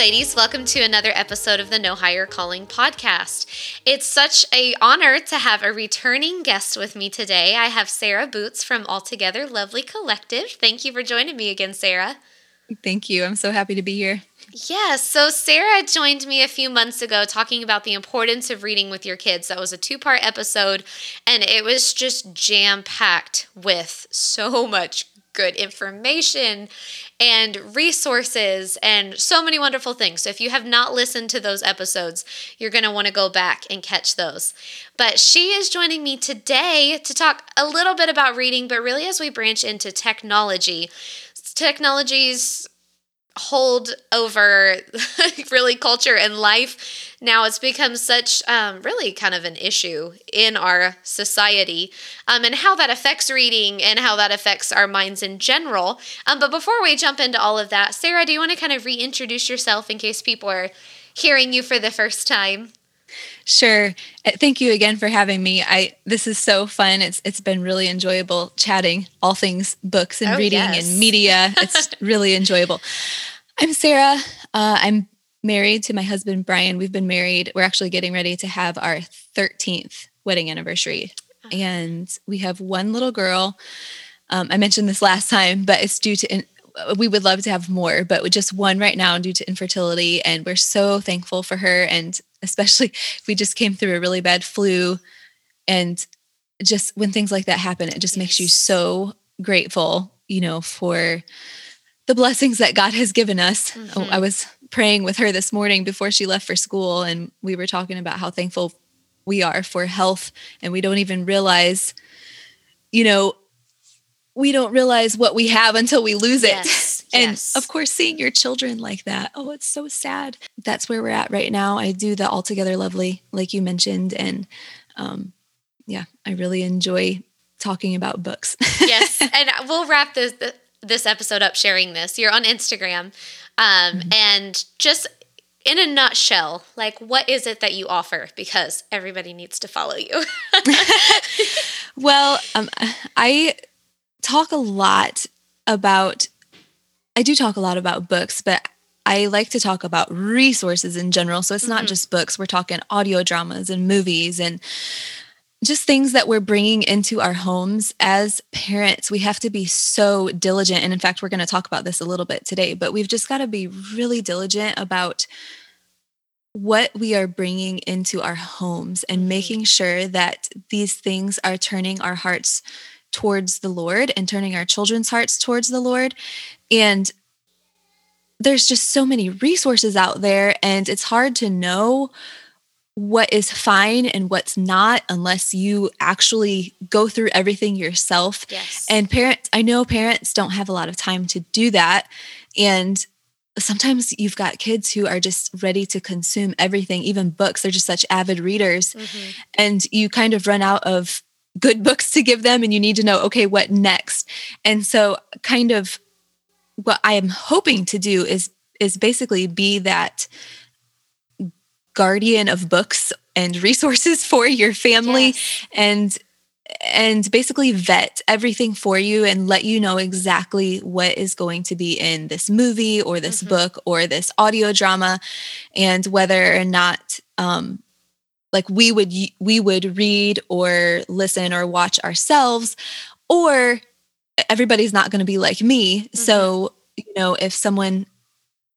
Ladies, welcome to another episode of the No Higher Calling podcast. It's such a honor to have a returning guest with me today. I have Sarah Boots from Altogether Lovely Collective. Thank you for joining me again, Sarah. Thank you. I'm so happy to be here. Yes. So Sarah joined me a few months ago talking about the importance of reading with your kids. That was a two part episode, and it was just jam packed with so much good information and resources and so many wonderful things. So if you have not listened to those episodes, you're going to want to go back and catch those. But she is joining me today to talk a little bit about reading, but really as we branch into technology. Technologies hold over really culture and life. Now it's become such um, really kind of an issue in our society um, and how that affects reading and how that affects our minds in general. Um, but before we jump into all of that sarah do you want to kind of reintroduce yourself in case people are hearing you for the first time Sure. Uh, thank you again for having me. I this is so fun. It's it's been really enjoyable chatting all things books and oh, reading yes. and media. It's really enjoyable. I'm Sarah. Uh, I'm married to my husband Brian. We've been married. We're actually getting ready to have our 13th wedding anniversary, uh-huh. and we have one little girl. Um, I mentioned this last time, but it's due to. In, we would love to have more, but just one right now due to infertility, and we're so thankful for her. And especially, we just came through a really bad flu, and just when things like that happen, it just yes. makes you so grateful, you know, for the blessings that God has given us. Mm-hmm. I was praying with her this morning before she left for school, and we were talking about how thankful we are for health, and we don't even realize, you know, we don't realize what we have until we lose it. Yes, and yes. of course, seeing your children like that, oh, it's so sad. That's where we're at right now. I do the Altogether Lovely, like you mentioned. And um, yeah, I really enjoy talking about books. yes. And we'll wrap this, this episode up sharing this. You're on Instagram. Um, mm-hmm. And just in a nutshell, like what is it that you offer? Because everybody needs to follow you. well, um, I talk a lot about, I do talk a lot about books, but I like to talk about resources in general. So it's mm-hmm. not just books, we're talking audio dramas and movies and just things that we're bringing into our homes as parents we have to be so diligent and in fact we're going to talk about this a little bit today but we've just got to be really diligent about what we are bringing into our homes and mm-hmm. making sure that these things are turning our hearts towards the Lord and turning our children's hearts towards the Lord and there's just so many resources out there and it's hard to know what is fine and what's not unless you actually go through everything yourself. Yes. And parents, I know parents don't have a lot of time to do that. And sometimes you've got kids who are just ready to consume everything, even books. They're just such avid readers. Mm-hmm. And you kind of run out of good books to give them and you need to know, okay, what next? And so kind of what I am hoping to do is is basically be that guardian of books and resources for your family yes. and and basically vet everything for you and let you know exactly what is going to be in this movie or this mm-hmm. book or this audio drama and whether or not um like we would we would read or listen or watch ourselves or everybody's not going to be like me mm-hmm. so you know if someone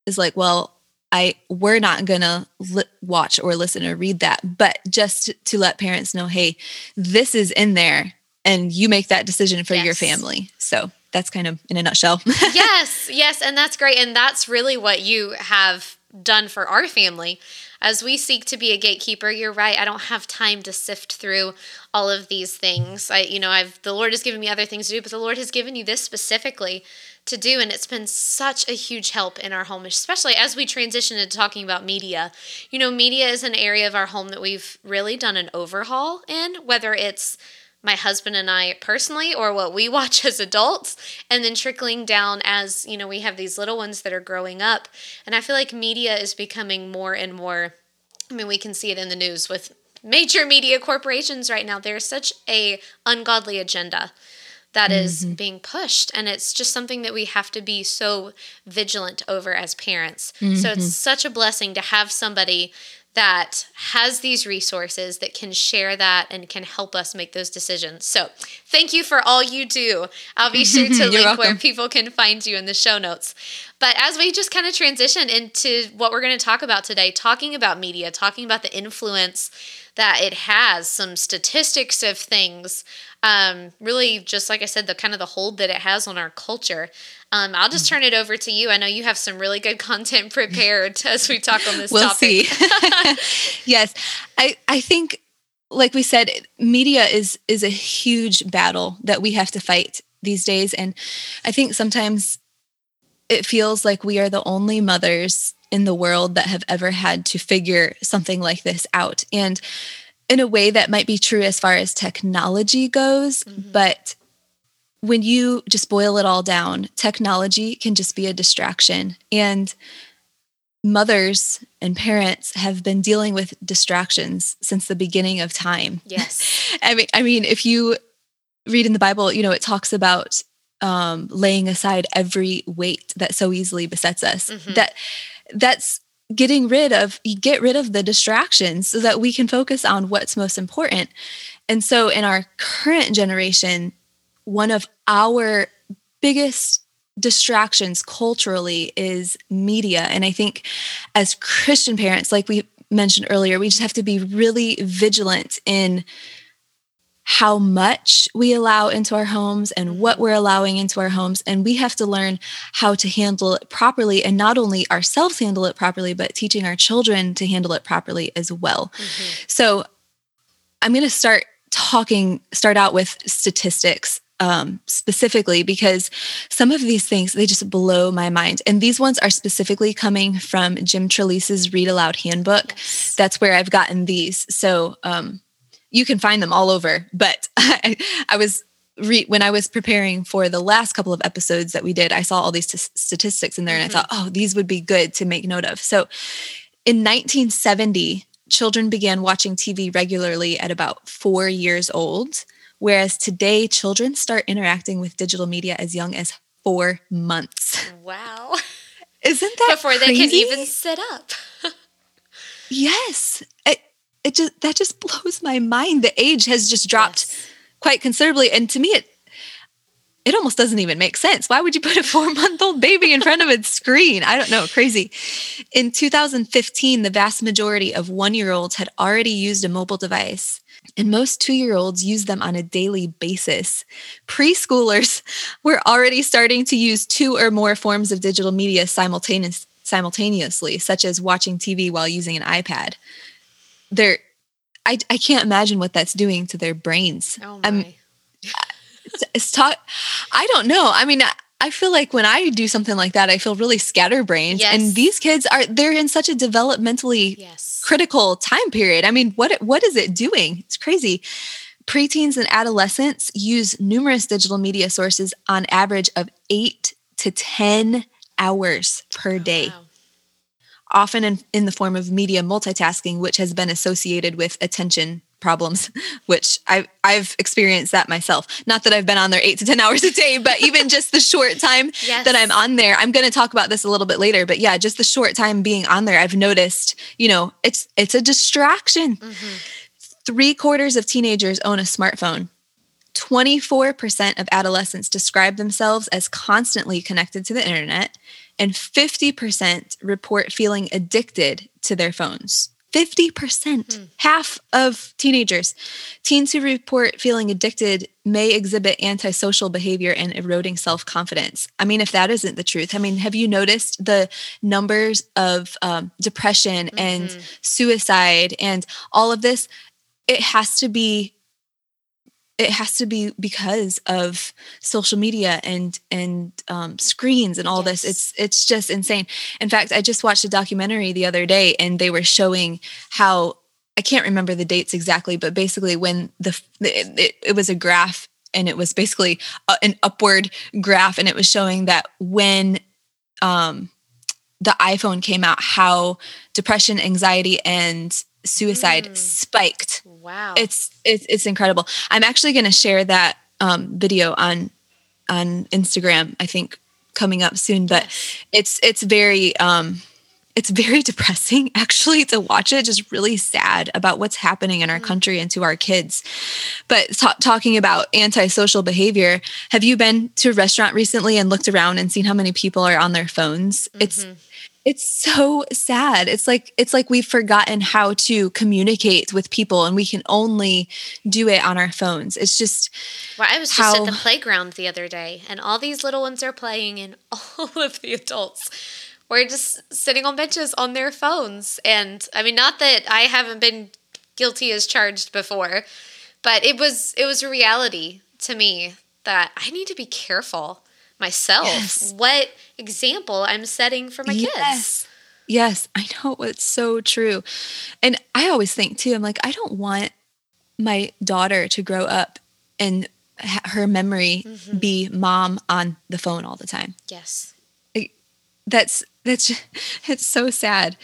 is like well I we're not gonna li- watch or listen or read that, but just to let parents know, hey, this is in there, and you make that decision for yes. your family. So that's kind of in a nutshell. yes, yes, and that's great, and that's really what you have done for our family. As we seek to be a gatekeeper, you're right. I don't have time to sift through all of these things. I, you know, I've the Lord has given me other things to do, but the Lord has given you this specifically to do. And it's been such a huge help in our home, especially as we transition into talking about media. You know, media is an area of our home that we've really done an overhaul in, whether it's my husband and I personally or what we watch as adults and then trickling down as, you know, we have these little ones that are growing up. And I feel like media is becoming more and more I mean, we can see it in the news with major media corporations right now. There's such a ungodly agenda that is mm-hmm. being pushed and it's just something that we have to be so vigilant over as parents. Mm-hmm. So it's mm-hmm. such a blessing to have somebody that has these resources that can share that and can help us make those decisions. So, thank you for all you do. I'll be sure to link welcome. where people can find you in the show notes. But as we just kind of transition into what we're going to talk about today, talking about media, talking about the influence that it has, some statistics of things, um, really just like I said, the kind of the hold that it has on our culture. Um, I'll just turn it over to you. I know you have some really good content prepared as we talk on this we'll topic. see. yes, I I think, like we said, media is is a huge battle that we have to fight these days, and I think sometimes it feels like we are the only mothers in the world that have ever had to figure something like this out, and in a way that might be true as far as technology goes, mm-hmm. but when you just boil it all down, technology can just be a distraction. And mothers and parents have been dealing with distractions since the beginning of time. Yes. I mean, I mean, if you read in the Bible, you know, it talks about um, laying aside every weight that so easily besets us. Mm-hmm. That that's getting rid of get rid of the distractions so that we can focus on what's most important. And so in our current generation, one of our biggest distractions culturally is media. And I think as Christian parents, like we mentioned earlier, we just have to be really vigilant in how much we allow into our homes and what we're allowing into our homes. And we have to learn how to handle it properly and not only ourselves handle it properly, but teaching our children to handle it properly as well. Mm-hmm. So I'm going to start talking, start out with statistics um, specifically because some of these things they just blow my mind and these ones are specifically coming from jim trelease's read aloud handbook yes. that's where i've gotten these so um, you can find them all over but i, I was re- when i was preparing for the last couple of episodes that we did i saw all these t- statistics in there mm-hmm. and i thought oh these would be good to make note of so in 1970 children began watching tv regularly at about four years old Whereas today, children start interacting with digital media as young as four months. Wow. Isn't that before crazy? they can even sit up? yes. It, it just that just blows my mind. The age has just dropped yes. quite considerably. And to me it it almost doesn't even make sense. Why would you put a four month old baby in front of a screen? I don't know, crazy. In 2015, the vast majority of one year olds had already used a mobile device and most two year olds use them on a daily basis. Preschoolers were already starting to use two or more forms of digital media simultaneous, simultaneously, such as watching TV while using an iPad. They're, I, I can't imagine what that's doing to their brains. Oh my. Um, it's, it's talk, I don't know. I mean, I feel like when I do something like that, I feel really scatterbrained. Yes. And these kids are they're in such a developmentally yes. critical time period. I mean, what what is it doing? It's crazy. Preteens and adolescents use numerous digital media sources on average of eight to 10 hours per day. Oh, wow often in, in the form of media multitasking, which has been associated with attention problems, which I, I've experienced that myself. Not that I've been on there eight to 10 hours a day, but even just the short time yes. that I'm on there, I'm going to talk about this a little bit later, but yeah, just the short time being on there, I've noticed, you know, it's, it's a distraction. Mm-hmm. Three quarters of teenagers own a smartphone. 24% of adolescents describe themselves as constantly connected to the internet, and 50% report feeling addicted to their phones. 50%, hmm. half of teenagers. Teens who report feeling addicted may exhibit antisocial behavior and eroding self confidence. I mean, if that isn't the truth, I mean, have you noticed the numbers of um, depression mm-hmm. and suicide and all of this? It has to be it has to be because of social media and and um, screens and all yes. this it's it's just insane in fact i just watched a documentary the other day and they were showing how I can't remember the dates exactly, but basically when the it, it, it was a graph and it was basically a, an upward graph and it was showing that when um the iPhone came out how depression, anxiety and suicide mm. spiked. Wow. It's it's it's incredible. I'm actually going to share that um, video on on Instagram, I think coming up soon, but it's it's very um it's very depressing actually to watch it just really sad about what's happening in our mm. country and to our kids but t- talking about antisocial behavior have you been to a restaurant recently and looked around and seen how many people are on their phones mm-hmm. it's it's so sad. It's like it's like we've forgotten how to communicate with people and we can only do it on our phones. It's just well i was just how, at the playground the other day and all these little ones are playing and all of the adults were just sitting on benches on their phones. And i mean not that i haven't been guilty as charged before but it was it was a reality to me that i need to be careful myself yes. what example I'm setting for my yes. kids. Yes, I know it's so true. And I always think too, I'm like, I don't want my daughter to grow up and ha- her memory mm-hmm. be mom on the phone all the time. Yes. that's that's it's so sad.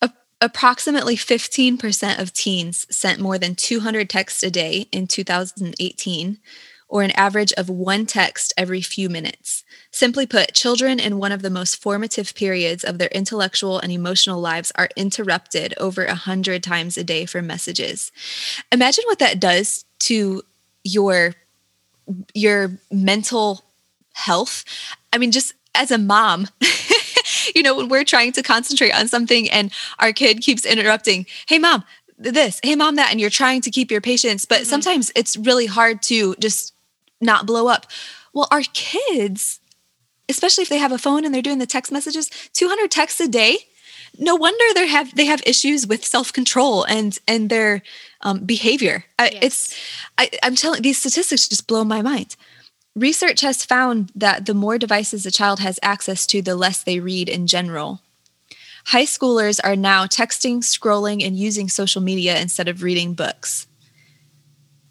A- approximately 15% of teens sent more than 200 texts a day in 2018 or an average of one text every few minutes. Simply put, children in one of the most formative periods of their intellectual and emotional lives are interrupted over a hundred times a day for messages. Imagine what that does to your your mental health. I mean, just as a mom, you know, when we're trying to concentrate on something and our kid keeps interrupting, hey, mom, this, hey, mom, that, and you're trying to keep your patience. But mm-hmm. sometimes it's really hard to just not blow up. Well, our kids, especially if they have a phone and they're doing the text messages, 200 texts a day. No wonder they have they have issues with self control and and their um, behavior. Yes. I, it's I, I'm telling these statistics just blow my mind. Research has found that the more devices a child has access to, the less they read in general. High schoolers are now texting, scrolling, and using social media instead of reading books.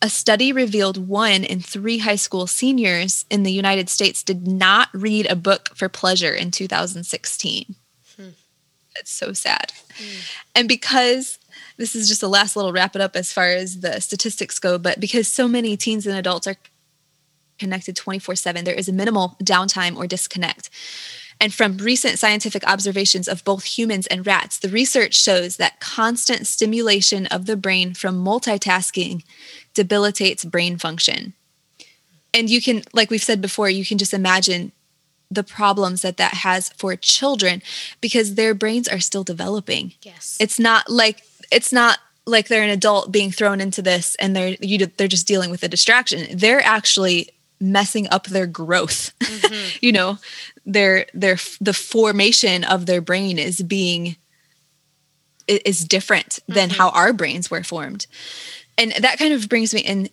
A study revealed one in three high school seniors in the United States did not read a book for pleasure in 2016. Hmm. It's so sad. Hmm. And because this is just the last little wrap it up as far as the statistics go, but because so many teens and adults are connected 24 7, there is a minimal downtime or disconnect. And from recent scientific observations of both humans and rats, the research shows that constant stimulation of the brain from multitasking debilitates brain function. And you can, like we've said before, you can just imagine the problems that that has for children because their brains are still developing. Yes. It's not like it's not like they're an adult being thrown into this and they're you they're just dealing with a distraction. They're actually messing up their growth. Mm-hmm. you know, their their the formation of their brain is being is different than mm-hmm. how our brains were formed and that kind of brings me in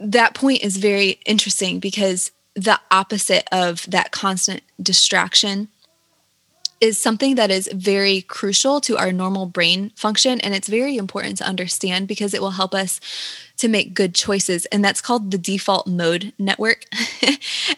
that point is very interesting because the opposite of that constant distraction is something that is very crucial to our normal brain function and it's very important to understand because it will help us to make good choices and that's called the default mode network.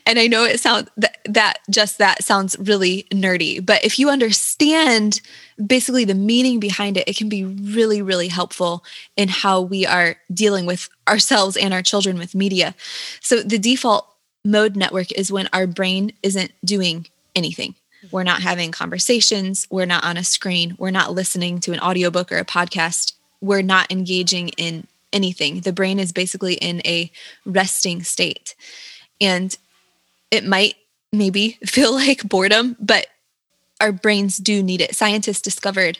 And i know it sounds that, that just that sounds really nerdy but if you understand basically the meaning behind it it can be really really helpful in how we are dealing with ourselves and our children with media. So the default mode network is when our brain isn't doing anything we're not having conversations. We're not on a screen. We're not listening to an audiobook or a podcast. We're not engaging in anything. The brain is basically in a resting state. And it might maybe feel like boredom, but our brains do need it. Scientists discovered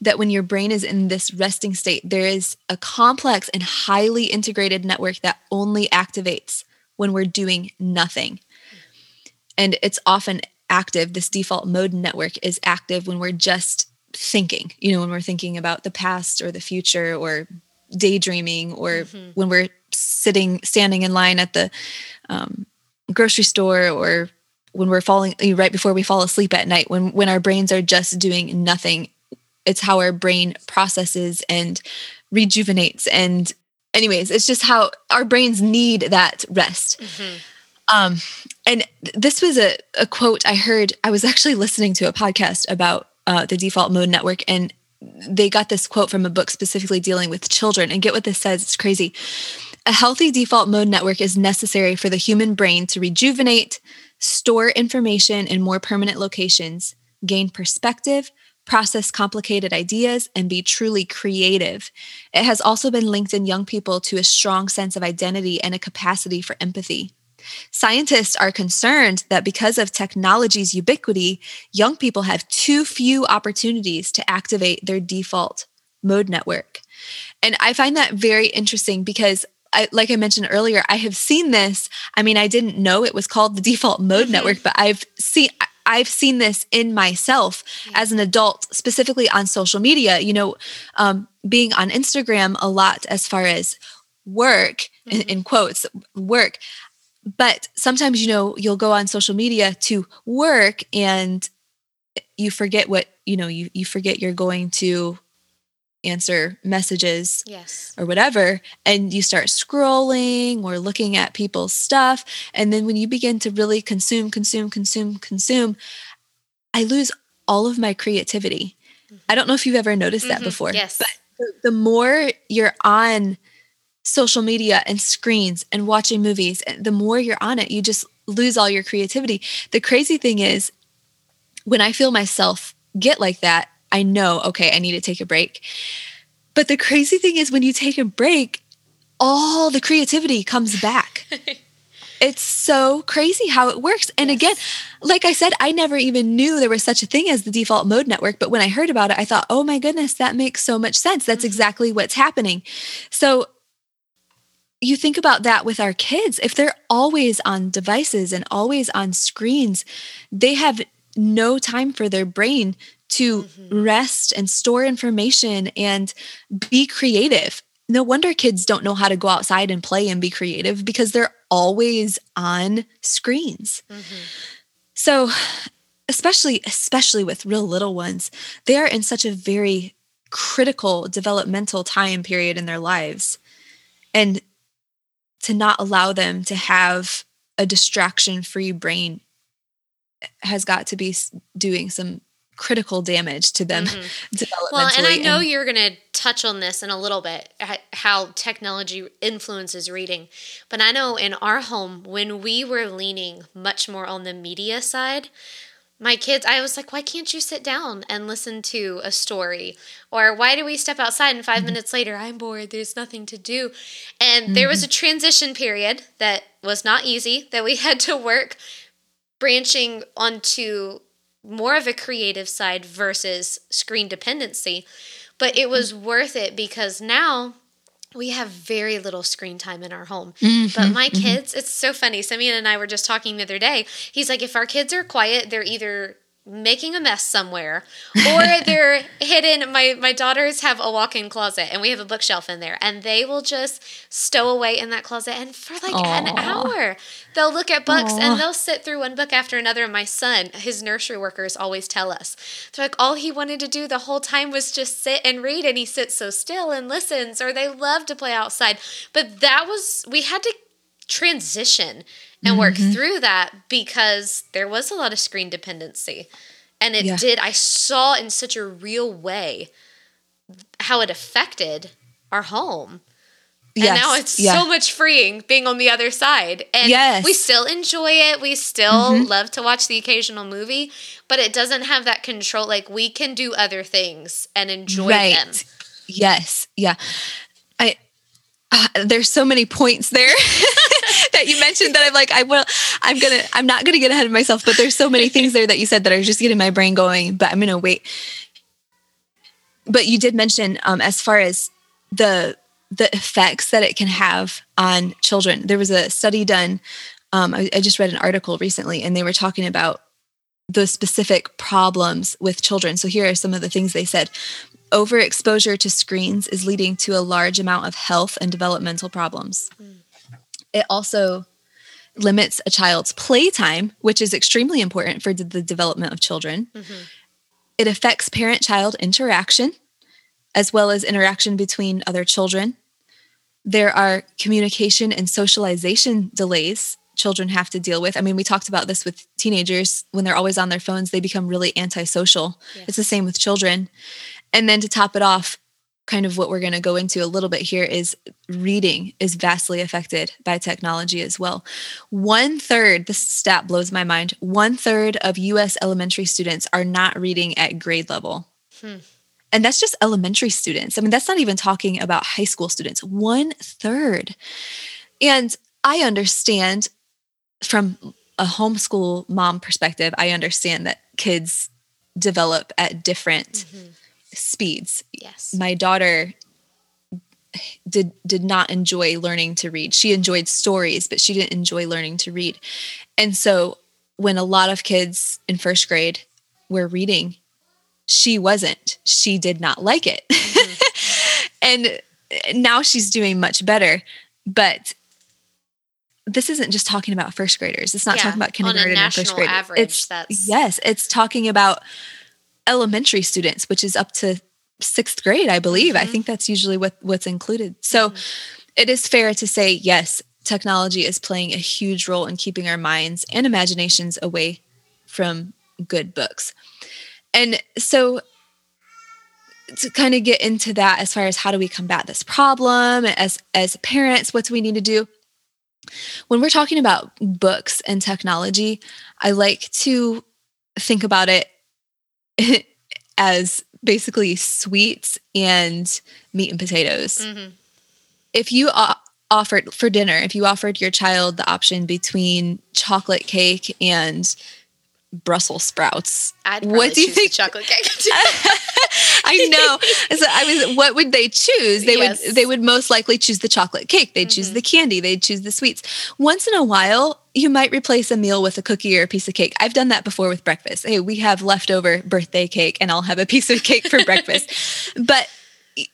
that when your brain is in this resting state, there is a complex and highly integrated network that only activates when we're doing nothing. And it's often active, this default mode network is active when we're just thinking, you know, when we're thinking about the past or the future or daydreaming or mm-hmm. when we're sitting, standing in line at the um, grocery store or when we're falling right before we fall asleep at night when when our brains are just doing nothing it's how our brain processes and rejuvenates and anyways it's just how our brains need that rest mm-hmm. Um and this was a, a quote i heard i was actually listening to a podcast about uh, the default mode network and they got this quote from a book specifically dealing with children and get what this says it's crazy a healthy default mode network is necessary for the human brain to rejuvenate store information in more permanent locations gain perspective process complicated ideas, and be truly creative. It has also been linked in young people to a strong sense of identity and a capacity for empathy. Scientists are concerned that because of technology's ubiquity, young people have too few opportunities to activate their default mode network. And I find that very interesting because I, like I mentioned earlier, I have seen this. I mean, I didn't know it was called the default mode mm-hmm. network, but I've seen I've seen this in myself as an adult, specifically on social media, you know, um, being on Instagram a lot as far as work, mm-hmm. in, in quotes, work. But sometimes, you know, you'll go on social media to work and you forget what, you know, you, you forget you're going to answer messages yes or whatever and you start scrolling or looking at people's stuff and then when you begin to really consume consume consume consume i lose all of my creativity mm-hmm. i don't know if you've ever noticed that mm-hmm. before yes but the more you're on social media and screens and watching movies the more you're on it you just lose all your creativity the crazy thing is when i feel myself get like that I know, okay, I need to take a break. But the crazy thing is, when you take a break, all the creativity comes back. it's so crazy how it works. And yes. again, like I said, I never even knew there was such a thing as the default mode network. But when I heard about it, I thought, oh my goodness, that makes so much sense. That's mm-hmm. exactly what's happening. So you think about that with our kids. If they're always on devices and always on screens, they have no time for their brain to mm-hmm. rest and store information and be creative. No wonder kids don't know how to go outside and play and be creative because they're always on screens. Mm-hmm. So, especially especially with real little ones, they are in such a very critical developmental time period in their lives. And to not allow them to have a distraction free brain has got to be doing some critical damage to them mm-hmm. developmentally. Well, and I know and, you're going to touch on this in a little bit how technology influences reading. But I know in our home when we were leaning much more on the media side, my kids, I was like, why can't you sit down and listen to a story? Or why do we step outside and 5 mm-hmm. minutes later, I'm bored, there's nothing to do? And mm-hmm. there was a mm-hmm. transition period that was not easy, that we had to work branching onto more of a creative side versus screen dependency. But it was worth it because now we have very little screen time in our home. Mm-hmm, but my mm-hmm. kids, it's so funny. Simeon and I were just talking the other day. He's like, if our kids are quiet, they're either making a mess somewhere or they're hidden my my daughters have a walk-in closet and we have a bookshelf in there and they will just stow away in that closet and for like Aww. an hour they'll look at books Aww. and they'll sit through one book after another and my son his nursery workers always tell us they're like all he wanted to do the whole time was just sit and read and he sits so still and listens or they love to play outside but that was we had to transition and work mm-hmm. through that because there was a lot of screen dependency. And it yeah. did, I saw in such a real way how it affected our home. And yes. now it's yeah. so much freeing being on the other side. And yes. we still enjoy it. We still mm-hmm. love to watch the occasional movie, but it doesn't have that control. Like we can do other things and enjoy right. them. Yes. Yeah. Uh, there's so many points there that you mentioned that I'm like, I will, I'm gonna, I'm not gonna get ahead of myself, but there's so many things there that you said that are just getting my brain going, but I'm gonna wait. But you did mention, um, as far as the, the effects that it can have on children, there was a study done. Um, I, I just read an article recently and they were talking about the specific problems with children. So here are some of the things they said. Overexposure to screens is leading to a large amount of health and developmental problems. Mm. It also limits a child's playtime, which is extremely important for the development of children. Mm-hmm. it affects parent child interaction as well as interaction between other children. There are communication and socialization delays children have to deal with. I mean, we talked about this with teenagers when they're always on their phones, they become really antisocial. Yes. It's the same with children. And then to top it off, kind of what we're going to go into a little bit here is reading is vastly affected by technology as well. One third, this stat blows my mind, one third of US elementary students are not reading at grade level. Hmm. And that's just elementary students. I mean, that's not even talking about high school students. One third. And I understand from a homeschool mom perspective, I understand that kids develop at different mm-hmm. Speeds. Yes. My daughter did did not enjoy learning to read. She enjoyed stories, but she didn't enjoy learning to read. And so when a lot of kids in first grade were reading, she wasn't. She did not like it. Mm-hmm. and now she's doing much better, but this isn't just talking about first graders. It's not yeah, talking about kindergarten and first grade. Average, it's that's... yes, it's talking about elementary students, which is up to sixth grade, I believe. Mm-hmm. I think that's usually what what's included. So mm-hmm. it is fair to say yes, technology is playing a huge role in keeping our minds and imaginations away from good books. And so to kind of get into that as far as how do we combat this problem as as parents what do we need to do when we're talking about books and technology, I like to think about it as basically sweets and meat and potatoes. Mm-hmm. If you offered for dinner, if you offered your child the option between chocolate cake and Brussels sprouts. What do you think? Chocolate cake. I know. So I was. What would they choose? They yes. would. They would most likely choose the chocolate cake. They'd mm-hmm. choose the candy. They'd choose the sweets. Once in a while, you might replace a meal with a cookie or a piece of cake. I've done that before with breakfast. Hey, we have leftover birthday cake, and I'll have a piece of cake for breakfast. But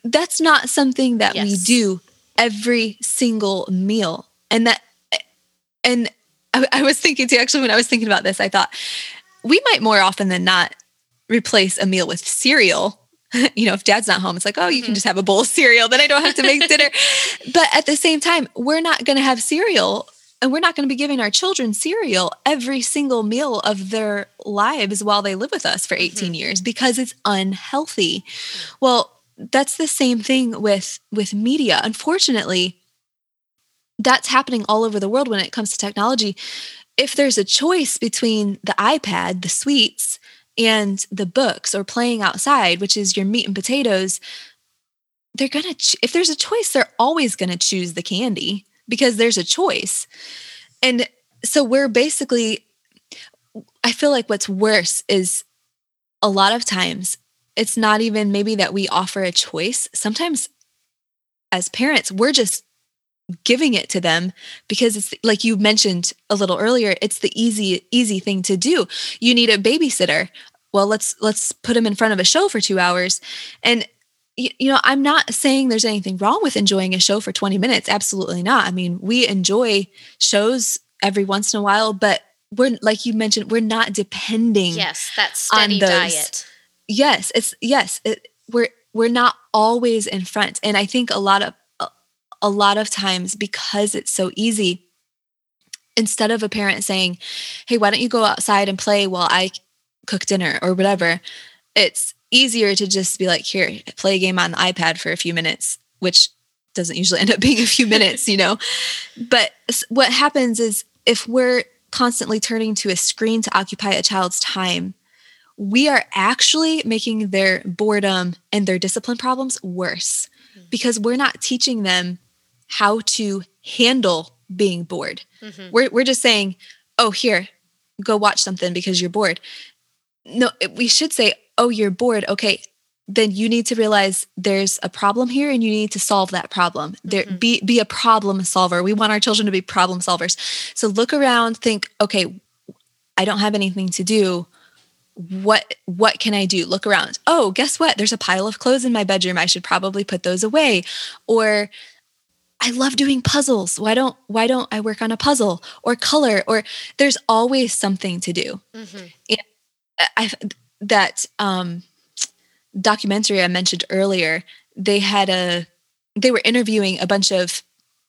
that's not something that yes. we do every single meal, and that and I, I was thinking too, actually, when I was thinking about this, I thought we might more often than not replace a meal with cereal. you know, if dad's not home, it's like, oh, you can mm-hmm. just have a bowl of cereal, then I don't have to make dinner. But at the same time, we're not going to have cereal and we're not going to be giving our children cereal every single meal of their lives while they live with us for 18 mm-hmm. years because it's unhealthy. Well, that's the same thing with with media. Unfortunately, that's happening all over the world when it comes to technology. If there's a choice between the iPad, the sweets, and the books or playing outside, which is your meat and potatoes, they're going to, ch- if there's a choice, they're always going to choose the candy because there's a choice. And so we're basically, I feel like what's worse is a lot of times it's not even maybe that we offer a choice. Sometimes as parents, we're just giving it to them because it's like you mentioned a little earlier it's the easy easy thing to do. You need a babysitter. Well let's let's put them in front of a show for 2 hours. And you know i'm not saying there's anything wrong with enjoying a show for 20 minutes. Absolutely not. I mean we enjoy shows every once in a while but we're like you mentioned we're not depending yes that steady diet. Yes it's yes it, we're we're not always in front. And i think a lot of a lot of times because it's so easy, instead of a parent saying, Hey, why don't you go outside and play while I cook dinner or whatever, it's easier to just be like, Here, play a game on the iPad for a few minutes, which doesn't usually end up being a few minutes, you know? But what happens is if we're constantly turning to a screen to occupy a child's time, we are actually making their boredom and their discipline problems worse mm-hmm. because we're not teaching them how to handle being bored. Mm-hmm. We're, we're just saying, oh, here, go watch something because you're bored. No, we should say, oh, you're bored. Okay, then you need to realize there's a problem here and you need to solve that problem. Mm-hmm. There be be a problem solver. We want our children to be problem solvers. So look around, think, okay, I don't have anything to do. What what can I do? Look around. Oh, guess what? There's a pile of clothes in my bedroom. I should probably put those away. Or I love doing puzzles. Why don't why don't I work on a puzzle or color or there's always something to do. Mm-hmm. I that um, documentary I mentioned earlier, they had a they were interviewing a bunch of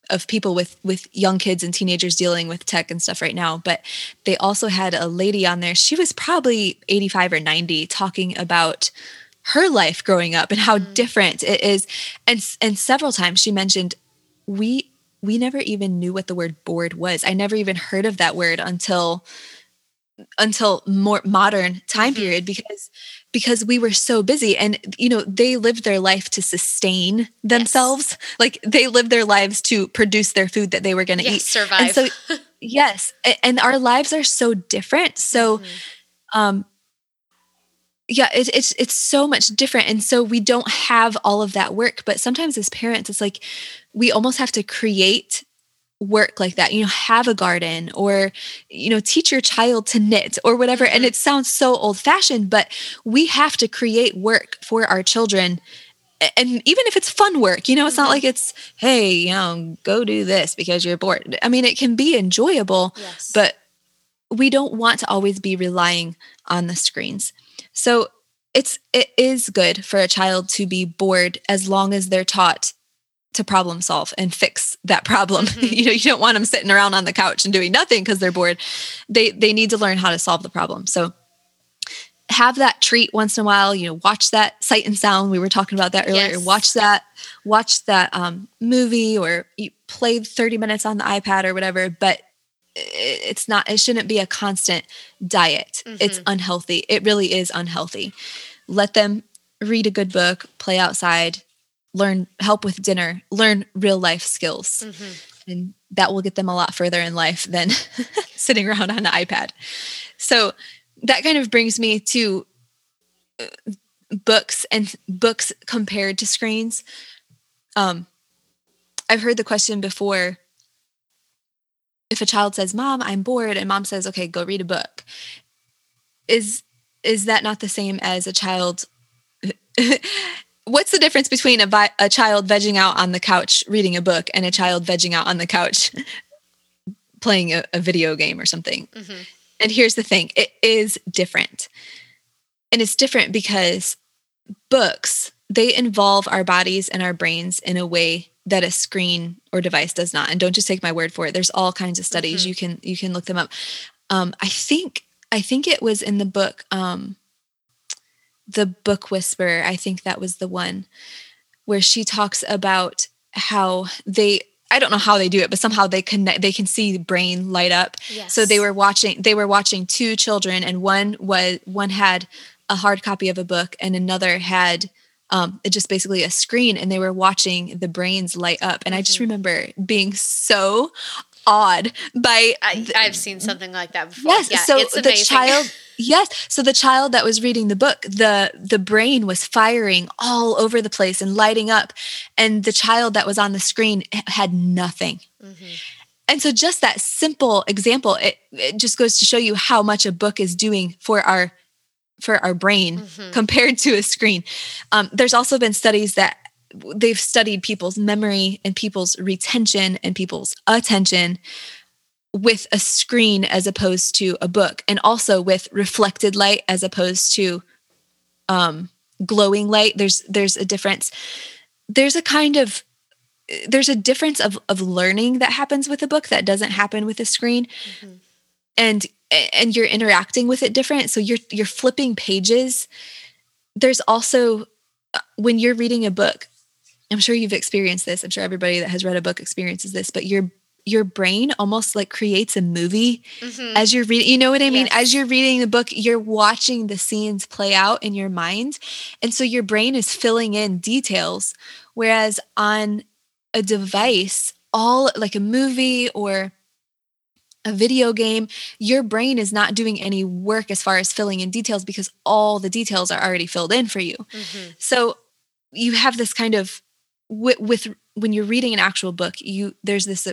of people with with young kids and teenagers dealing with tech and stuff right now but they also had a lady on there she was probably 85 or 90 talking about her life growing up and how mm. different it is and and several times she mentioned we we never even knew what the word bored was i never even heard of that word until until more modern time mm-hmm. period because because we were so busy and you know they lived their life to sustain themselves yes. like they lived their lives to produce their food that they were going to yes, eat survive and so yes and our lives are so different so mm-hmm. um yeah it, it's it's so much different and so we don't have all of that work but sometimes as parents it's like we almost have to create work like that you know have a garden or you know teach your child to knit or whatever and mm-hmm. it sounds so old fashioned but we have to create work for our children and even if it's fun work you know it's mm-hmm. not like it's hey you know go do this because you're bored i mean it can be enjoyable yes. but we don't want to always be relying on the screens so it's it is good for a child to be bored as long as they're taught to problem solve and fix that problem. Mm-hmm. you know, you don't want them sitting around on the couch and doing nothing because they're bored. They they need to learn how to solve the problem. So have that treat once in a while, you know, watch that sight and sound. We were talking about that earlier. Yes. Watch that, watch that um, movie or you play 30 minutes on the iPad or whatever, but it's not, it shouldn't be a constant diet. Mm-hmm. It's unhealthy. It really is unhealthy. Let them read a good book, play outside, learn help with dinner, learn real life skills. Mm-hmm. And that will get them a lot further in life than sitting around on an iPad. So that kind of brings me to uh, books and books compared to screens. Um, I've heard the question before if a child says, "Mom, I'm bored," and mom says, "Okay, go read a book." Is is that not the same as a child what's the difference between a, a child vegging out on the couch reading a book and a child vegging out on the couch playing a, a video game or something? Mm-hmm. And here's the thing it is different. And it's different because books, they involve our bodies and our brains in a way that a screen or device does not. And don't just take my word for it. There's all kinds of studies. Mm-hmm. You can you can look them up. Um, I think I think it was in the book um, the book whisperer i think that was the one where she talks about how they I don't know how they do it, but somehow they connect they can see the brain light up. Yes. So they were watching they were watching two children and one was one had a hard copy of a book and another had um it just basically a screen and they were watching the brains light up and I just mm-hmm. remember being so awed by I, have seen something like that before. Yes, yeah, so the child Yes. So the child that was reading the book, the the brain was firing all over the place and lighting up, and the child that was on the screen had nothing. Mm-hmm. And so just that simple example, it, it just goes to show you how much a book is doing for our for our brain mm-hmm. compared to a screen. Um, there's also been studies that they've studied people's memory and people's retention and people's attention with a screen as opposed to a book and also with reflected light as opposed to um, glowing light there's there's a difference there's a kind of there's a difference of of learning that happens with a book that doesn't happen with a screen mm-hmm. And and you're interacting with it different so you're you're flipping pages there's also uh, when you're reading a book i'm sure you've experienced this i'm sure everybody that has read a book experiences this but you're your brain almost like creates a movie mm-hmm. as you're reading. You know what I mean? Yes. As you're reading the book, you're watching the scenes play out in your mind. And so your brain is filling in details. Whereas on a device, all like a movie or a video game, your brain is not doing any work as far as filling in details because all the details are already filled in for you. Mm-hmm. So you have this kind of with, with, when you're reading an actual book, you there's this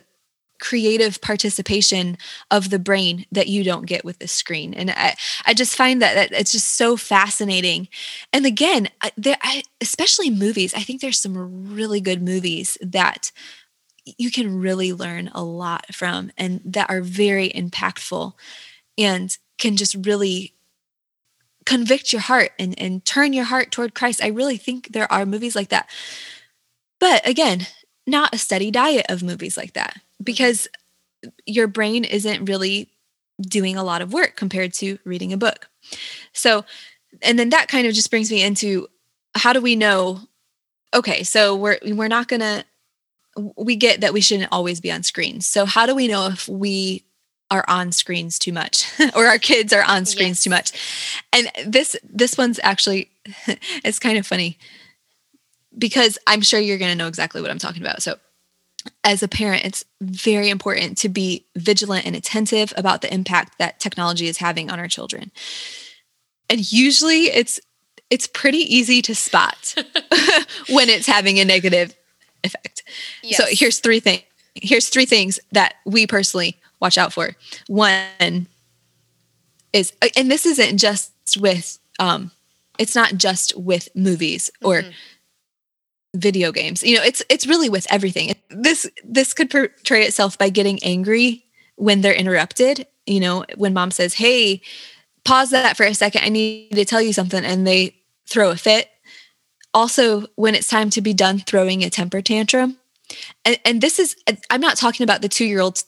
creative participation of the brain that you don't get with the screen and i, I just find that, that it's just so fascinating and again there I, especially movies i think there's some really good movies that you can really learn a lot from and that are very impactful and can just really convict your heart and, and turn your heart toward Christ. I really think there are movies like that. But again, not a steady diet of movies like that mm-hmm. because your brain isn't really doing a lot of work compared to reading a book. So, and then that kind of just brings me into how do we know okay, so we're we're not going to we get that we shouldn't always be on screens. So how do we know if we are on screens too much or our kids are on screens yes. too much? And this this one's actually it's kind of funny because I'm sure you're going to know exactly what I'm talking about. So as a parent, it's very important to be vigilant and attentive about the impact that technology is having on our children. And usually it's it's pretty easy to spot when it's having a negative effect. Yes. So here's three things. Here's three things that we personally watch out for. One is, and this isn't just with, um, it's not just with movies or mm-hmm. video games. You know, it's it's really with everything. This this could portray itself by getting angry when they're interrupted. You know, when mom says, "Hey, pause that for a second. I need to tell you something," and they throw a fit also when it's time to be done throwing a temper tantrum and, and this is i'm not talking about the two year old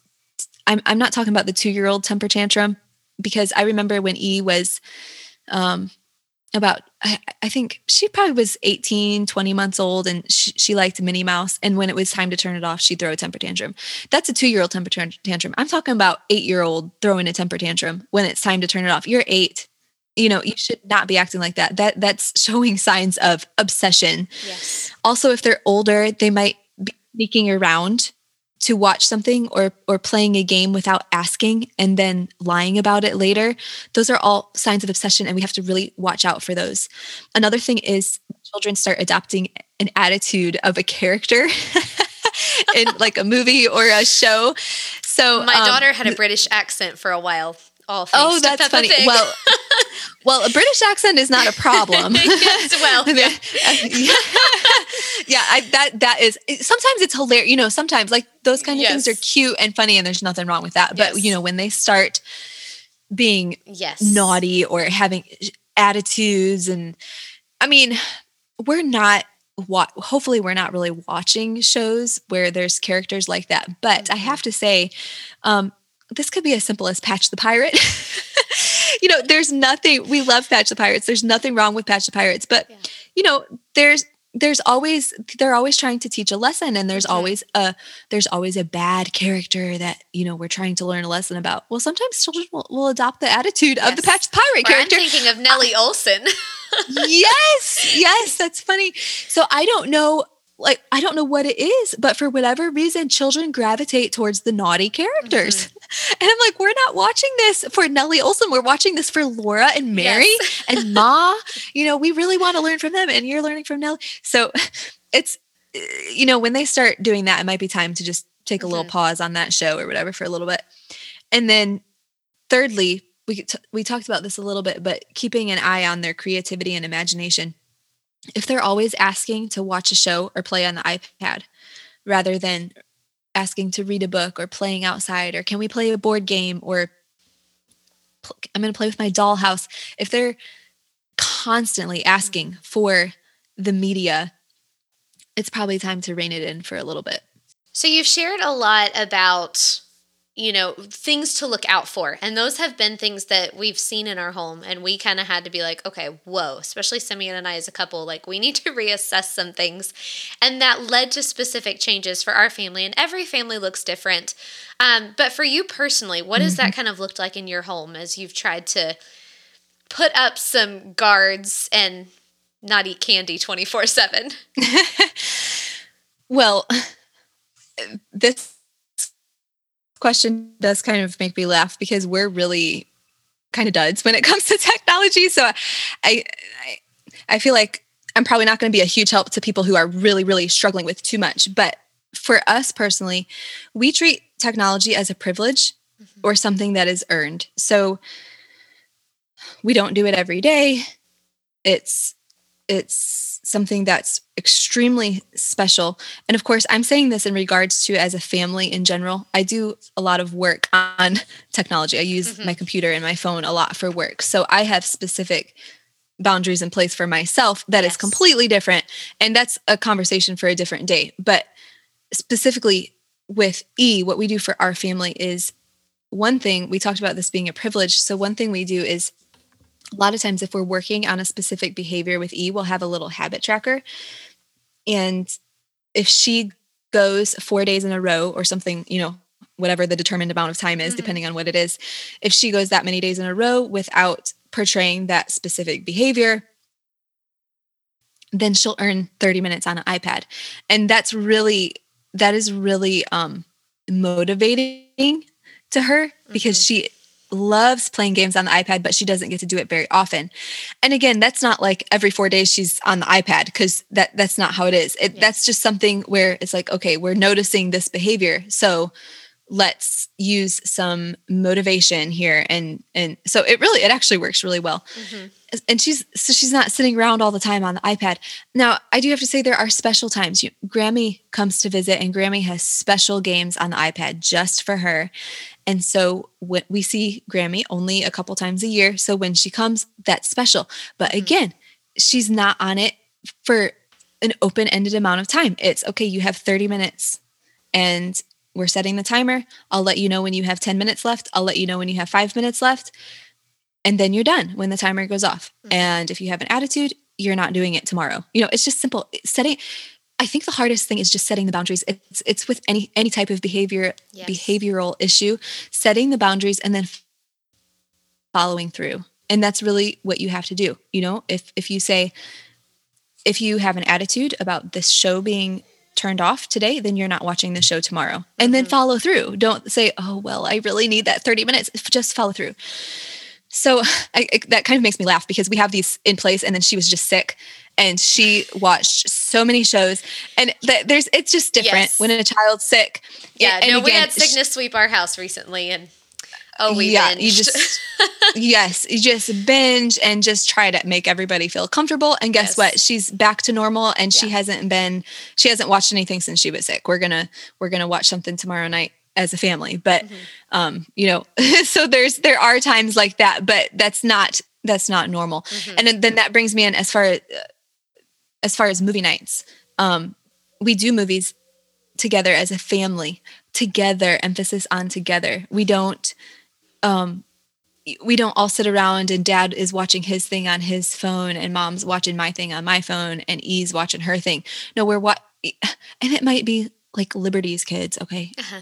I'm, I'm not talking about the two year old temper tantrum because i remember when e was um about I, I, think she probably was 18 20 months old and she, she liked minnie mouse and when it was time to turn it off she'd throw a temper tantrum. That's a two year old temper tantrum. I'm talking about eight year old throwing a temper tantrum when it's time to turn it off. You're eight you know you should not be acting like that. That that's showing signs of obsession. Yes. Also if they're older they might be sneaking around to watch something or or playing a game without asking and then lying about it later. Those are all signs of obsession and we have to really watch out for those. Another thing is children start adopting an attitude of a character in like a movie or a show. So my um, daughter had a british accent for a while all oh that's funny. well well a british accent is not a problem. Yes, well yeah, yeah. I, that that is sometimes it's hilarious you know sometimes like those kind of yes. things are cute and funny and there's nothing wrong with that. But yes. you know when they start being yes. naughty or having attitudes and i mean we're not what hopefully we're not really watching shows where there's characters like that. But mm-hmm. i have to say um this could be as simple as Patch the Pirate. you know, there's nothing we love Patch the Pirates. There's nothing wrong with Patch the Pirates, but yeah. you know, there's there's always they're always trying to teach a lesson and there's mm-hmm. always a there's always a bad character that you know we're trying to learn a lesson about well sometimes children will, will adopt the attitude yes. of the patch the pirate or character i'm thinking of nellie oleson yes yes that's funny so i don't know like I don't know what it is, but for whatever reason, children gravitate towards the naughty characters. Mm-hmm. And I'm like, we're not watching this for Nellie Oleson. We're watching this for Laura and Mary yes. and Ma. You know, we really want to learn from them, and you're learning from Nellie. So it's you know, when they start doing that, it might be time to just take a mm-hmm. little pause on that show or whatever for a little bit. And then thirdly, we t- we talked about this a little bit, but keeping an eye on their creativity and imagination if they're always asking to watch a show or play on the iPad rather than asking to read a book or playing outside or can we play a board game or I'm going to play with my dollhouse if they're constantly asking for the media it's probably time to rein it in for a little bit. So you've shared a lot about you know, things to look out for. And those have been things that we've seen in our home. And we kind of had to be like, okay, whoa, especially Simeon and I as a couple, like we need to reassess some things. And that led to specific changes for our family. And every family looks different. Um, but for you personally, what has mm-hmm. that kind of looked like in your home as you've tried to put up some guards and not eat candy 24 7? well, this question does kind of make me laugh because we're really kind of duds when it comes to technology. So I, I, I feel like I'm probably not going to be a huge help to people who are really, really struggling with too much. But for us personally, we treat technology as a privilege mm-hmm. or something that is earned. So we don't do it every day. It's it's something that's extremely special. And of course, I'm saying this in regards to as a family in general. I do a lot of work on technology. I use mm-hmm. my computer and my phone a lot for work. So I have specific boundaries in place for myself that yes. is completely different. And that's a conversation for a different day. But specifically with E, what we do for our family is one thing we talked about this being a privilege. So, one thing we do is a lot of times if we're working on a specific behavior with E, we'll have a little habit tracker. And if she goes four days in a row or something, you know, whatever the determined amount of time is, mm-hmm. depending on what it is, if she goes that many days in a row without portraying that specific behavior, then she'll earn 30 minutes on an iPad. And that's really, that is really um, motivating to her because mm-hmm. she loves playing games on the iPad, but she doesn't get to do it very often. And again, that's not like every four days she's on the iPad because that that's not how it is. It, That's just something where it's like, okay, we're noticing this behavior, so let's use some motivation here and and so it really it actually works really well mm-hmm. and she's so she's not sitting around all the time on the ipad now i do have to say there are special times you, grammy comes to visit and grammy has special games on the ipad just for her and so when we see Grammy only a couple times a year. So when she comes, that's special. But mm-hmm. again, she's not on it for an open ended amount of time. It's okay, you have 30 minutes and we're setting the timer. I'll let you know when you have 10 minutes left. I'll let you know when you have five minutes left. And then you're done when the timer goes off. Mm-hmm. And if you have an attitude, you're not doing it tomorrow. You know, it's just simple. Setting I think the hardest thing is just setting the boundaries. It's it's with any any type of behavior yes. behavioral issue, setting the boundaries and then following through. And that's really what you have to do. You know, if if you say if you have an attitude about this show being turned off today, then you're not watching the show tomorrow. And mm-hmm. then follow through. Don't say, "Oh, well, I really need that 30 minutes." Just follow through. So I, that kind of makes me laugh because we have these in place and then she was just sick and she watched so many shows and th- there's it's just different yes. when a child's sick yeah and no again, we had sickness sweep our house recently and oh we yeah binged. you just yes you just binge and just try to make everybody feel comfortable and guess yes. what she's back to normal and yeah. she hasn't been she hasn't watched anything since she was sick we're gonna we're gonna watch something tomorrow night as a family but mm-hmm. um you know so there's there are times like that but that's not that's not normal mm-hmm. and then, that brings me in as far as as far as movie nights, um, we do movies together as a family, together, emphasis on together. We don't um, we don't all sit around and dad is watching his thing on his phone and mom's watching my thing on my phone and E's watching her thing. No, we're what and it might be like Liberty's kids, okay? Uh-huh.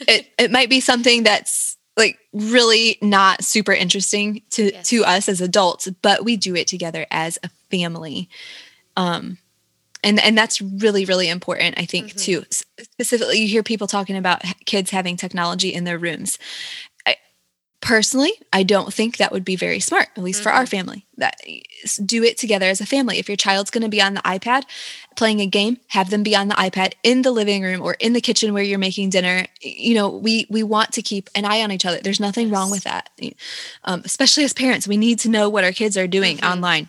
it it might be something that's like really not super interesting to yes. to us as adults, but we do it together as a family. Um, and and that's really really important i think mm-hmm. too specifically you hear people talking about kids having technology in their rooms personally i don't think that would be very smart at least mm-hmm. for our family that do it together as a family. If your child's going to be on the ipad playing a game have them be on the ipad in the living room or in the kitchen where you're making dinner. You know we we want to keep an eye on each other. There's nothing wrong with that. Um, especially as parents we need to know what our kids are doing mm-hmm. online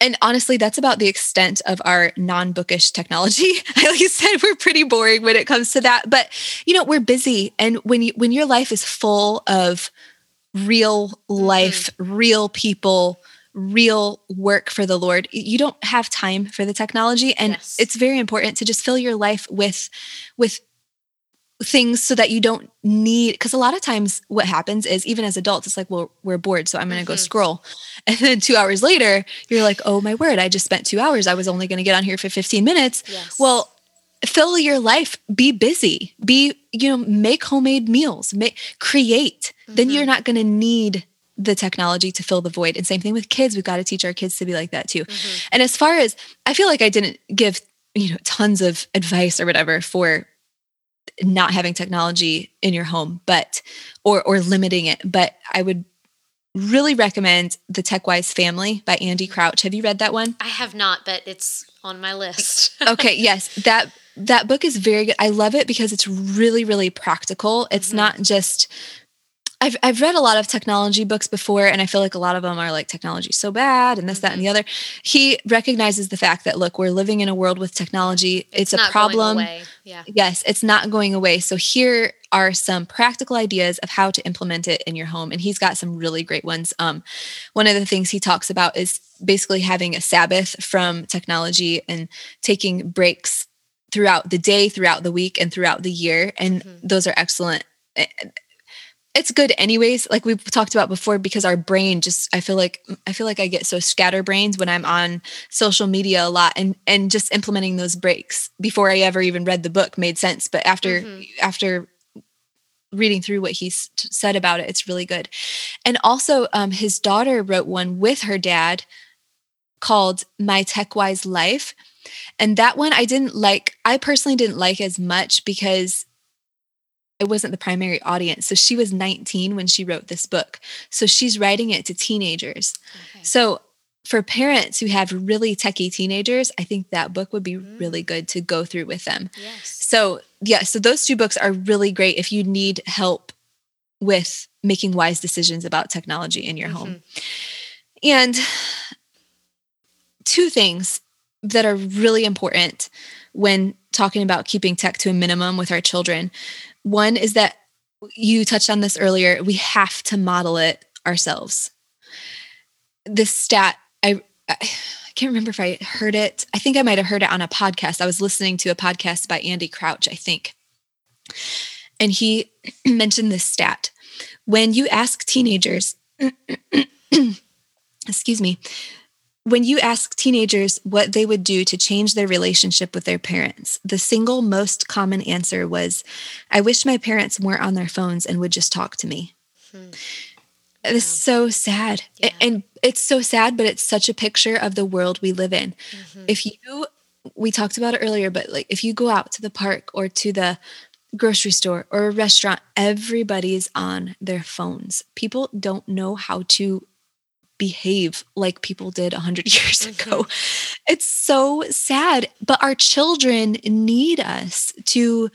and honestly, that's about the extent of our non bookish technology. I like you said, we're pretty boring when it comes to that. But you know, we're busy, and when you when your life is full of real life, mm-hmm. real people, real work for the Lord, you don't have time for the technology, and yes. it's very important to just fill your life with with things so that you don't need because a lot of times what happens is even as adults it's like well we're bored so i'm going to mm-hmm. go scroll and then two hours later you're like oh my word i just spent two hours i was only going to get on here for 15 minutes yes. well fill your life be busy be you know make homemade meals make create mm-hmm. then you're mm-hmm. not going to need the technology to fill the void and same thing with kids we've got to teach our kids to be like that too mm-hmm. and as far as i feel like i didn't give you know tons of advice or whatever for not having technology in your home, but or or limiting it. But I would really recommend The TechWise Family by Andy Crouch. Have you read that one? I have not, but it's on my list. okay, yes. That that book is very good. I love it because it's really really practical. It's mm-hmm. not just I've I've read a lot of technology books before, and I feel like a lot of them are like technology so bad and this, mm-hmm. that, and the other. He recognizes the fact that look, we're living in a world with technology. It's, it's a problem. Yeah. Yes, it's not going away. So here are some practical ideas of how to implement it in your home, and he's got some really great ones. Um, one of the things he talks about is basically having a Sabbath from technology and taking breaks throughout the day, throughout the week, and throughout the year. And mm-hmm. those are excellent eh, it's good anyways like we've talked about before because our brain just i feel like i feel like i get so scatterbrained when i'm on social media a lot and and just implementing those breaks before i ever even read the book made sense but after mm-hmm. after reading through what he said about it it's really good and also um, his daughter wrote one with her dad called my tech wise life and that one i didn't like i personally didn't like as much because it wasn't the primary audience. So she was 19 when she wrote this book. So she's writing it to teenagers. Okay. So for parents who have really techie teenagers, I think that book would be mm. really good to go through with them. Yes. So, yeah, so those two books are really great if you need help with making wise decisions about technology in your mm-hmm. home. And two things that are really important when talking about keeping tech to a minimum with our children. One is that you touched on this earlier, we have to model it ourselves. This stat, I, I can't remember if I heard it. I think I might have heard it on a podcast. I was listening to a podcast by Andy Crouch, I think. And he mentioned this stat. When you ask teenagers, excuse me, when you ask teenagers what they would do to change their relationship with their parents, the single most common answer was, I wish my parents weren't on their phones and would just talk to me. Hmm. It's so sad. Yeah. And it's so sad, but it's such a picture of the world we live in. Mm-hmm. If you, we talked about it earlier, but like if you go out to the park or to the grocery store or a restaurant, everybody's on their phones. People don't know how to behave like people did 100 years mm-hmm. ago. It's so sad, but our children need us to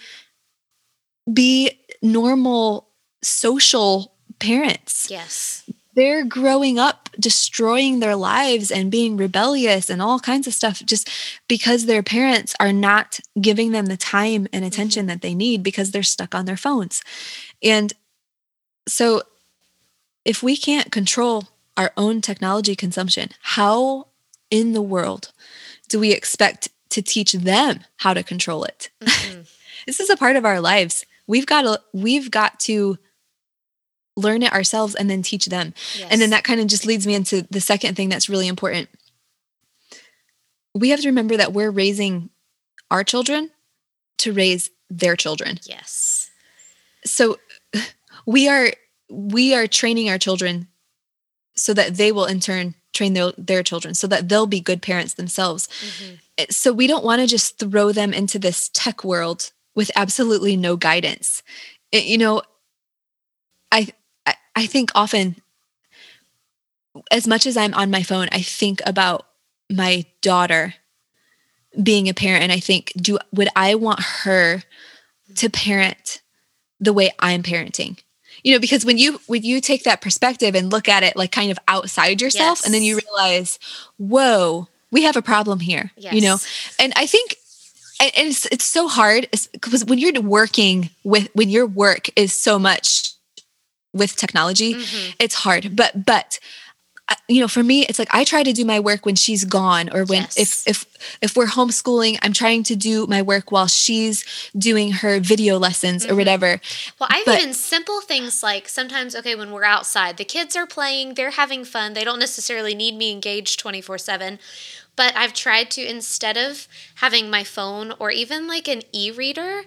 be normal social parents. Yes. They're growing up destroying their lives and being rebellious and all kinds of stuff just because their parents are not giving them the time and attention mm-hmm. that they need because they're stuck on their phones. And so if we can't control our own technology consumption, how in the world do we expect to teach them how to control it? Mm-hmm. this is a part of our lives. We've got to we've got to learn it ourselves and then teach them. Yes. And then that kind of just leads me into the second thing that's really important. We have to remember that we're raising our children to raise their children. Yes. So we are we are training our children so that they will in turn train their, their children so that they'll be good parents themselves. Mm-hmm. So we don't want to just throw them into this tech world with absolutely no guidance. It, you know, I, I I think often as much as I'm on my phone, I think about my daughter being a parent and I think do would I want her to parent the way I'm parenting? You know because when you when you take that perspective and look at it like kind of outside yourself yes. and then you realize whoa we have a problem here yes. you know and i think and it's it's so hard because when you're working with when your work is so much with technology mm-hmm. it's hard but but you know for me it's like i try to do my work when she's gone or when yes. if if if we're homeschooling i'm trying to do my work while she's doing her video lessons mm-hmm. or whatever well i've but, even simple things like sometimes okay when we're outside the kids are playing they're having fun they don't necessarily need me engaged 24 7 but i've tried to instead of having my phone or even like an e-reader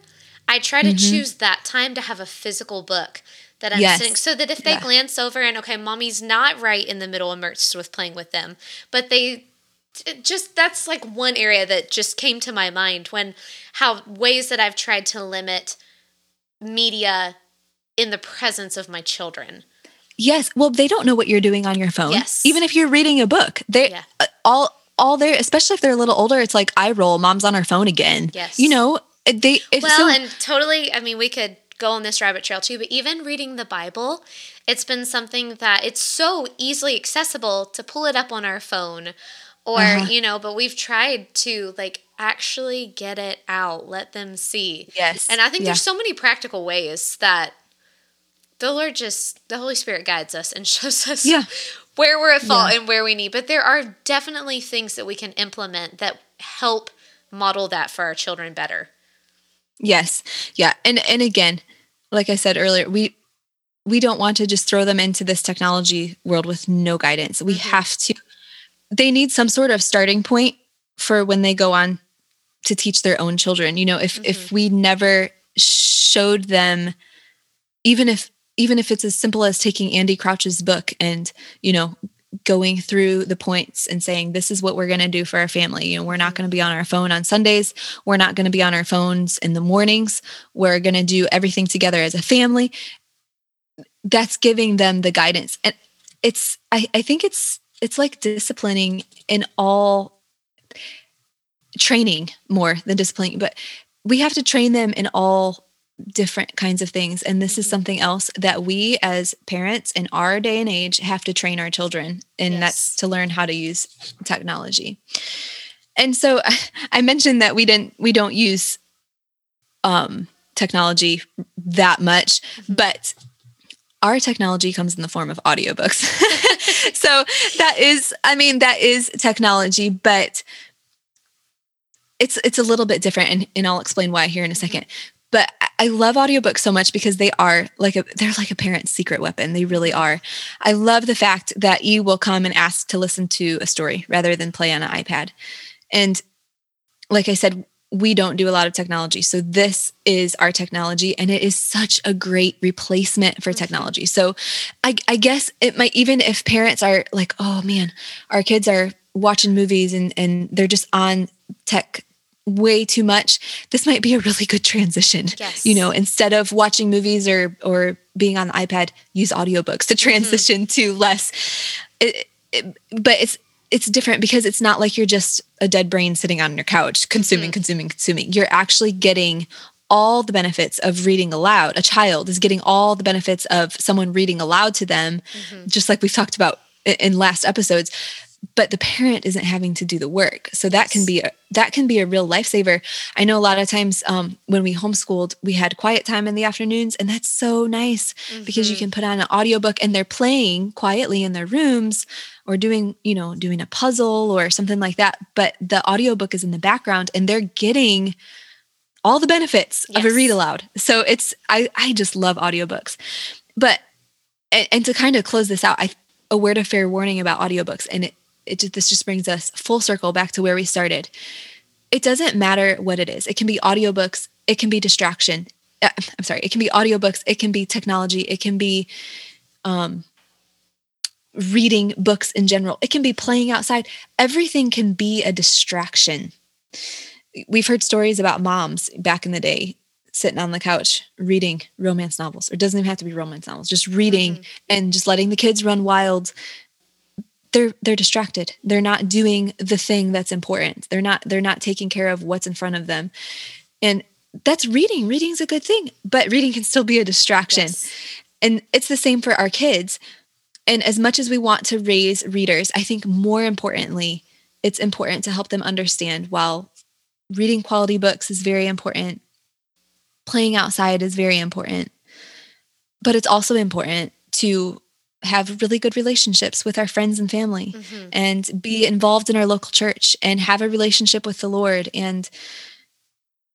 i try to mm-hmm. choose that time to have a physical book that I'm yes. sitting so that if they yeah. glance over and okay, mommy's not right in the middle immersed with playing with them, but they just that's like one area that just came to my mind when how ways that I've tried to limit media in the presence of my children. Yes, well they don't know what you're doing on your phone. Yes. Even if you're reading a book. They yeah. Uh, all all there especially if they're a little older it's like I roll mom's on her phone again. Yes. You know, they it's Well, so, and totally I mean we could go on this rabbit trail too, but even reading the Bible, it's been something that it's so easily accessible to pull it up on our phone or, uh-huh. you know, but we've tried to like actually get it out, let them see. Yes. And I think yeah. there's so many practical ways that the Lord just the Holy Spirit guides us and shows us yeah. where we're at fault yeah. and where we need. But there are definitely things that we can implement that help model that for our children better. Yes. Yeah. And and again, like I said earlier, we we don't want to just throw them into this technology world with no guidance. We mm-hmm. have to they need some sort of starting point for when they go on to teach their own children. You know, if mm-hmm. if we never showed them even if even if it's as simple as taking Andy Crouch's book and, you know, going through the points and saying this is what we're going to do for our family. You know we're not going to be on our phone on sundays. We're not going to be on our phones in the mornings. We're going to do everything together as a family. That's giving them the guidance. And it's I, I think it's it's like disciplining in all training more than disciplining but we have to train them in all different kinds of things. And this is mm-hmm. something else that we as parents in our day and age have to train our children, and yes. that's to learn how to use technology. And so I mentioned that we didn't we don't use um technology that much, mm-hmm. but our technology comes in the form of audiobooks. so that is I mean that is technology, but it's it's a little bit different and, and I'll explain why here in a 2nd mm-hmm. But I love audiobooks so much because they are like a they're like a parent's secret weapon. They really are. I love the fact that you will come and ask to listen to a story rather than play on an iPad. And like I said, we don't do a lot of technology. So this is our technology and it is such a great replacement for mm-hmm. technology. So I, I guess it might even if parents are like, oh man, our kids are watching movies and, and they're just on tech way too much this might be a really good transition yes. you know instead of watching movies or or being on the ipad use audiobooks to mm-hmm. transition mm-hmm. to less it, it, but it's it's different because it's not like you're just a dead brain sitting on your couch consuming mm-hmm. consuming consuming you're actually getting all the benefits of reading aloud a child is getting all the benefits of someone reading aloud to them mm-hmm. just like we've talked about in last episodes but the parent isn't having to do the work so that can be a, that can be a real lifesaver i know a lot of times um, when we homeschooled we had quiet time in the afternoons and that's so nice mm-hmm. because you mm-hmm. can put on an audiobook and they're playing quietly in their rooms or doing you know doing a puzzle or something like that but the audiobook is in the background and they're getting all the benefits yes. of a read aloud so it's i i just love audiobooks but and, and to kind of close this out i a word of fair warning about audiobooks and it it just, this just brings us full circle back to where we started. It doesn't matter what it is. It can be audiobooks, it can be distraction. Uh, I'm sorry, it can be audiobooks, it can be technology, it can be um, reading books in general, it can be playing outside. Everything can be a distraction. We've heard stories about moms back in the day sitting on the couch reading romance novels, or it doesn't even have to be romance novels, just reading mm-hmm. and just letting the kids run wild they're they're distracted. They're not doing the thing that's important. They're not they're not taking care of what's in front of them. And that's reading. Reading's a good thing but reading can still be a distraction. Yes. and it's the same for our kids. And as much as we want to raise readers i think more importantly it's important to help them understand while reading quality books is very important playing outside is very important. But it's also important to have really good relationships with our friends and family mm-hmm. and be involved in our local church and have a relationship with the Lord and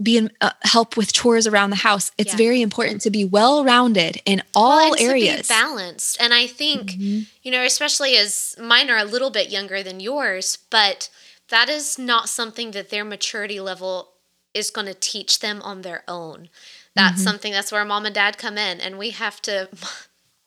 be in uh, help with chores around the house. It's yeah. very important to be well rounded in all well, areas. balanced. And I think, mm-hmm. you know, especially as mine are a little bit younger than yours, but that is not something that their maturity level is going to teach them on their own. That's mm-hmm. something that's where mom and dad come in and we have to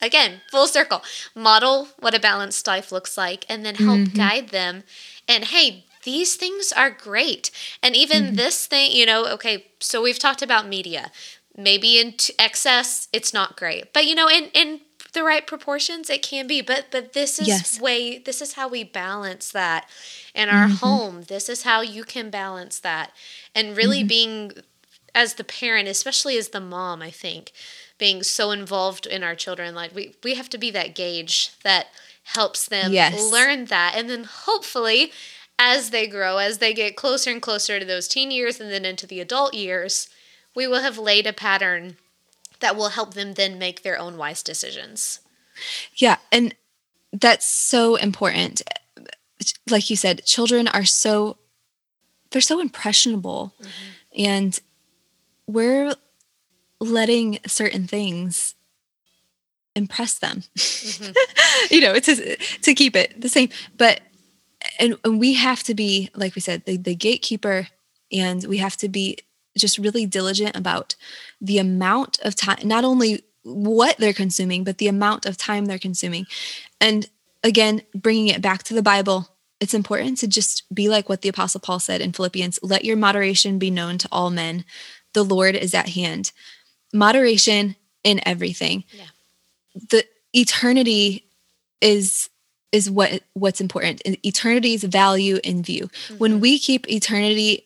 again, full circle, model what a balanced life looks like and then help mm-hmm. guide them. And hey, these things are great. And even mm-hmm. this thing, you know, okay, so we've talked about media. Maybe in t- excess, it's not great. But you know, in in the right proportions, it can be. But but this is yes. way this is how we balance that in our mm-hmm. home. This is how you can balance that. And really mm-hmm. being as the parent, especially as the mom, I think, being so involved in our children, like we, we have to be that gauge that helps them Yes. learn that. And then hopefully, as they grow, as they get closer and closer to those teen years and then into the adult years, we will have laid a pattern that will help them then make their own wise decisions. Yeah, and that's so important. Like you said, children are so they're so impressionable mm-hmm. and we're letting certain things impress them. Mm-hmm. you know, to to keep it the same. But and, and we have to be like we said, the, the gatekeeper and we have to be just really diligent about the amount of time not only what they're consuming but the amount of time they're consuming and again bringing it back to the bible it's important to just be like what the apostle paul said in philippians let your moderation be known to all men the lord is at hand moderation in everything. Yeah. the eternity is is what what's important. Eternity's value in view. Mm-hmm. When we keep eternity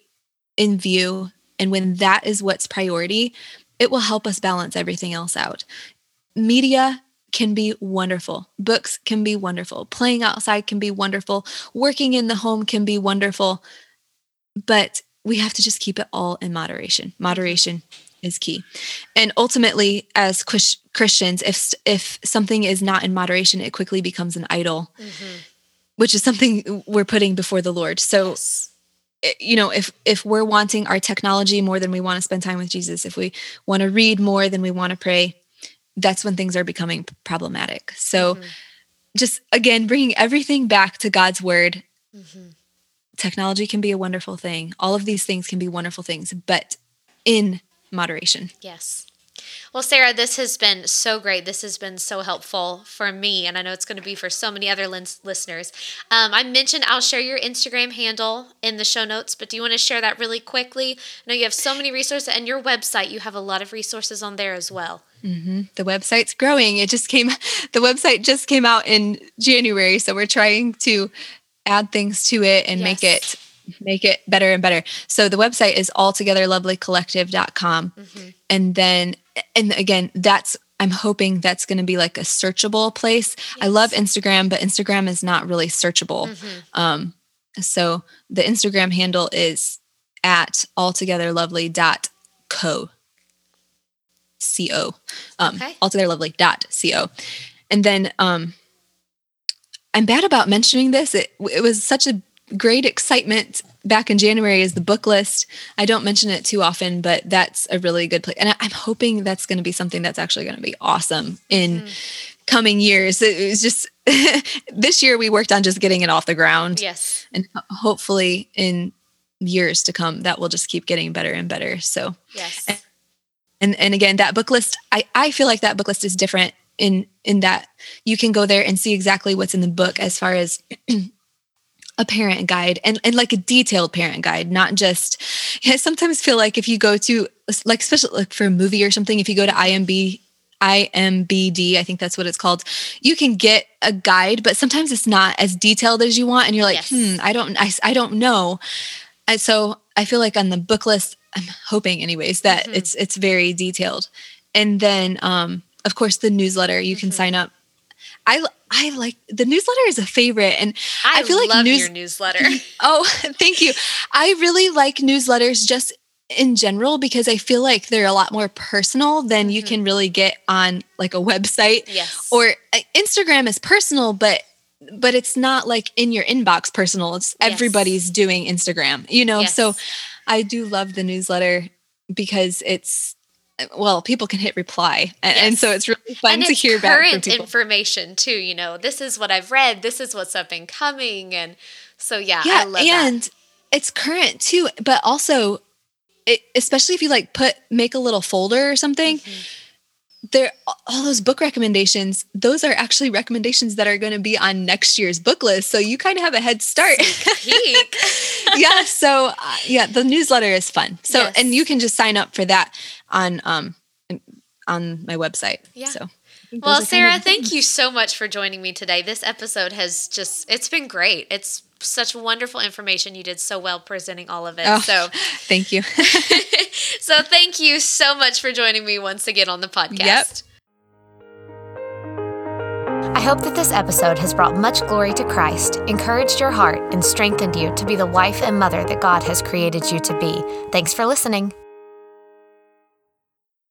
in view and when that is what's priority it will help us balance everything else out. Media can be wonderful. Books can be wonderful. Playing outside can be wonderful. Working in the home can be wonderful. But we have to just keep it all in moderation. Mm-hmm. Moderation is key. And ultimately as christians if if something is not in moderation it quickly becomes an idol mm-hmm. which is something we're putting before the lord. So eh, you know if if we're wanting our technology more than we want to spend time with jesus if we want to read more than we want to pray that's when things are becoming problematic. So mm-hmm. just again bringing everything back to god's word mm-hmm. technology can be a wonderful thing. All of these things can be wonderful things but in moderation Yes. Well, Sarah, this has been so great. This has been so helpful for me, and I know it's going to be for so many other lins- listeners. Um, I mentioned I'll share your Instagram handle in the show notes, but do you want to share that really quickly? I know you have so many resources, and your website, you have a lot of resources on there as well. the website's growing it just came the website just came out in january so we're trying to add things to it and make it make it better and better. So the website is altogetherlovelycollective.com and then and again that's i'm hoping that's going to be like a searchable place. I love instagram but instagram is not really searchable. Um so the instagram handle is at altogetherlovely.co co. Um Okay. altogetherlovely.co and then um i'm bad about mentioning this. It, it was such a great excitement back in january is the book list. I don't mention it too often but that's a really good place and I, i'm hoping that's going to be something that's actually going to be awesome in mm-hmm. coming years. It was just this year we worked on just getting it off the ground. Yes. and ho- hopefully in years to come that will just keep getting better and better. So Yes. and and again that book list i i feel like that book list is different in in that you can go there and see exactly what's in the book as far as a parent guide and, and like a detailed parent guide not just i sometimes feel like if you go to like especially like for a movie or something if you go to imb IMBD, I think that's what it's called. You can get a guide, but sometimes it's not as detailed as you want, and you're like, Yes. "Hmm, I don't, I, I don't know." And so I feel like on the book list, I'm hoping, anyways, that it's it's very detailed. And then, um, of course, the newsletter you can sign up. I I like the newsletter is a favorite, and I, I, feel like news. your newsletter. Oh, thank you. I really like newsletters just in general because I feel like they're a lot more personal than you can really get on like a website. Yes. Or uh, Instagram is personal, but but it's not like in your inbox personal. It's Yes. everybody's doing Instagram, you know. So I do love the newsletter because it's well, people can hit reply, and, and so it's really fun and to hear back from people. information too. You know, this is what I've read. This is what's up and coming, and so yeah, yeah I love that. and it's current too but also it, especially if you like put make a little folder or something Mm-hmm. There all those book recommendations those are actually recommendations that are going to be on next year's book list so you kind of have a head start yeah so uh, yeah the newsletter is fun so Yes. and you can just sign up for that on um on my website Yeah. so Well, are kind Sarah, of- thank you so much for joining me today. This episode has just it's been great. It's such wonderful information. You did so well presenting all of it. Oh, so thank you. so thank you so much for joining me once again on the podcast. Yep. I hope that this episode has brought much glory to Christ, encouraged your heart, and strengthened you to be the wife and mother that God has created you to be. Thanks for listening.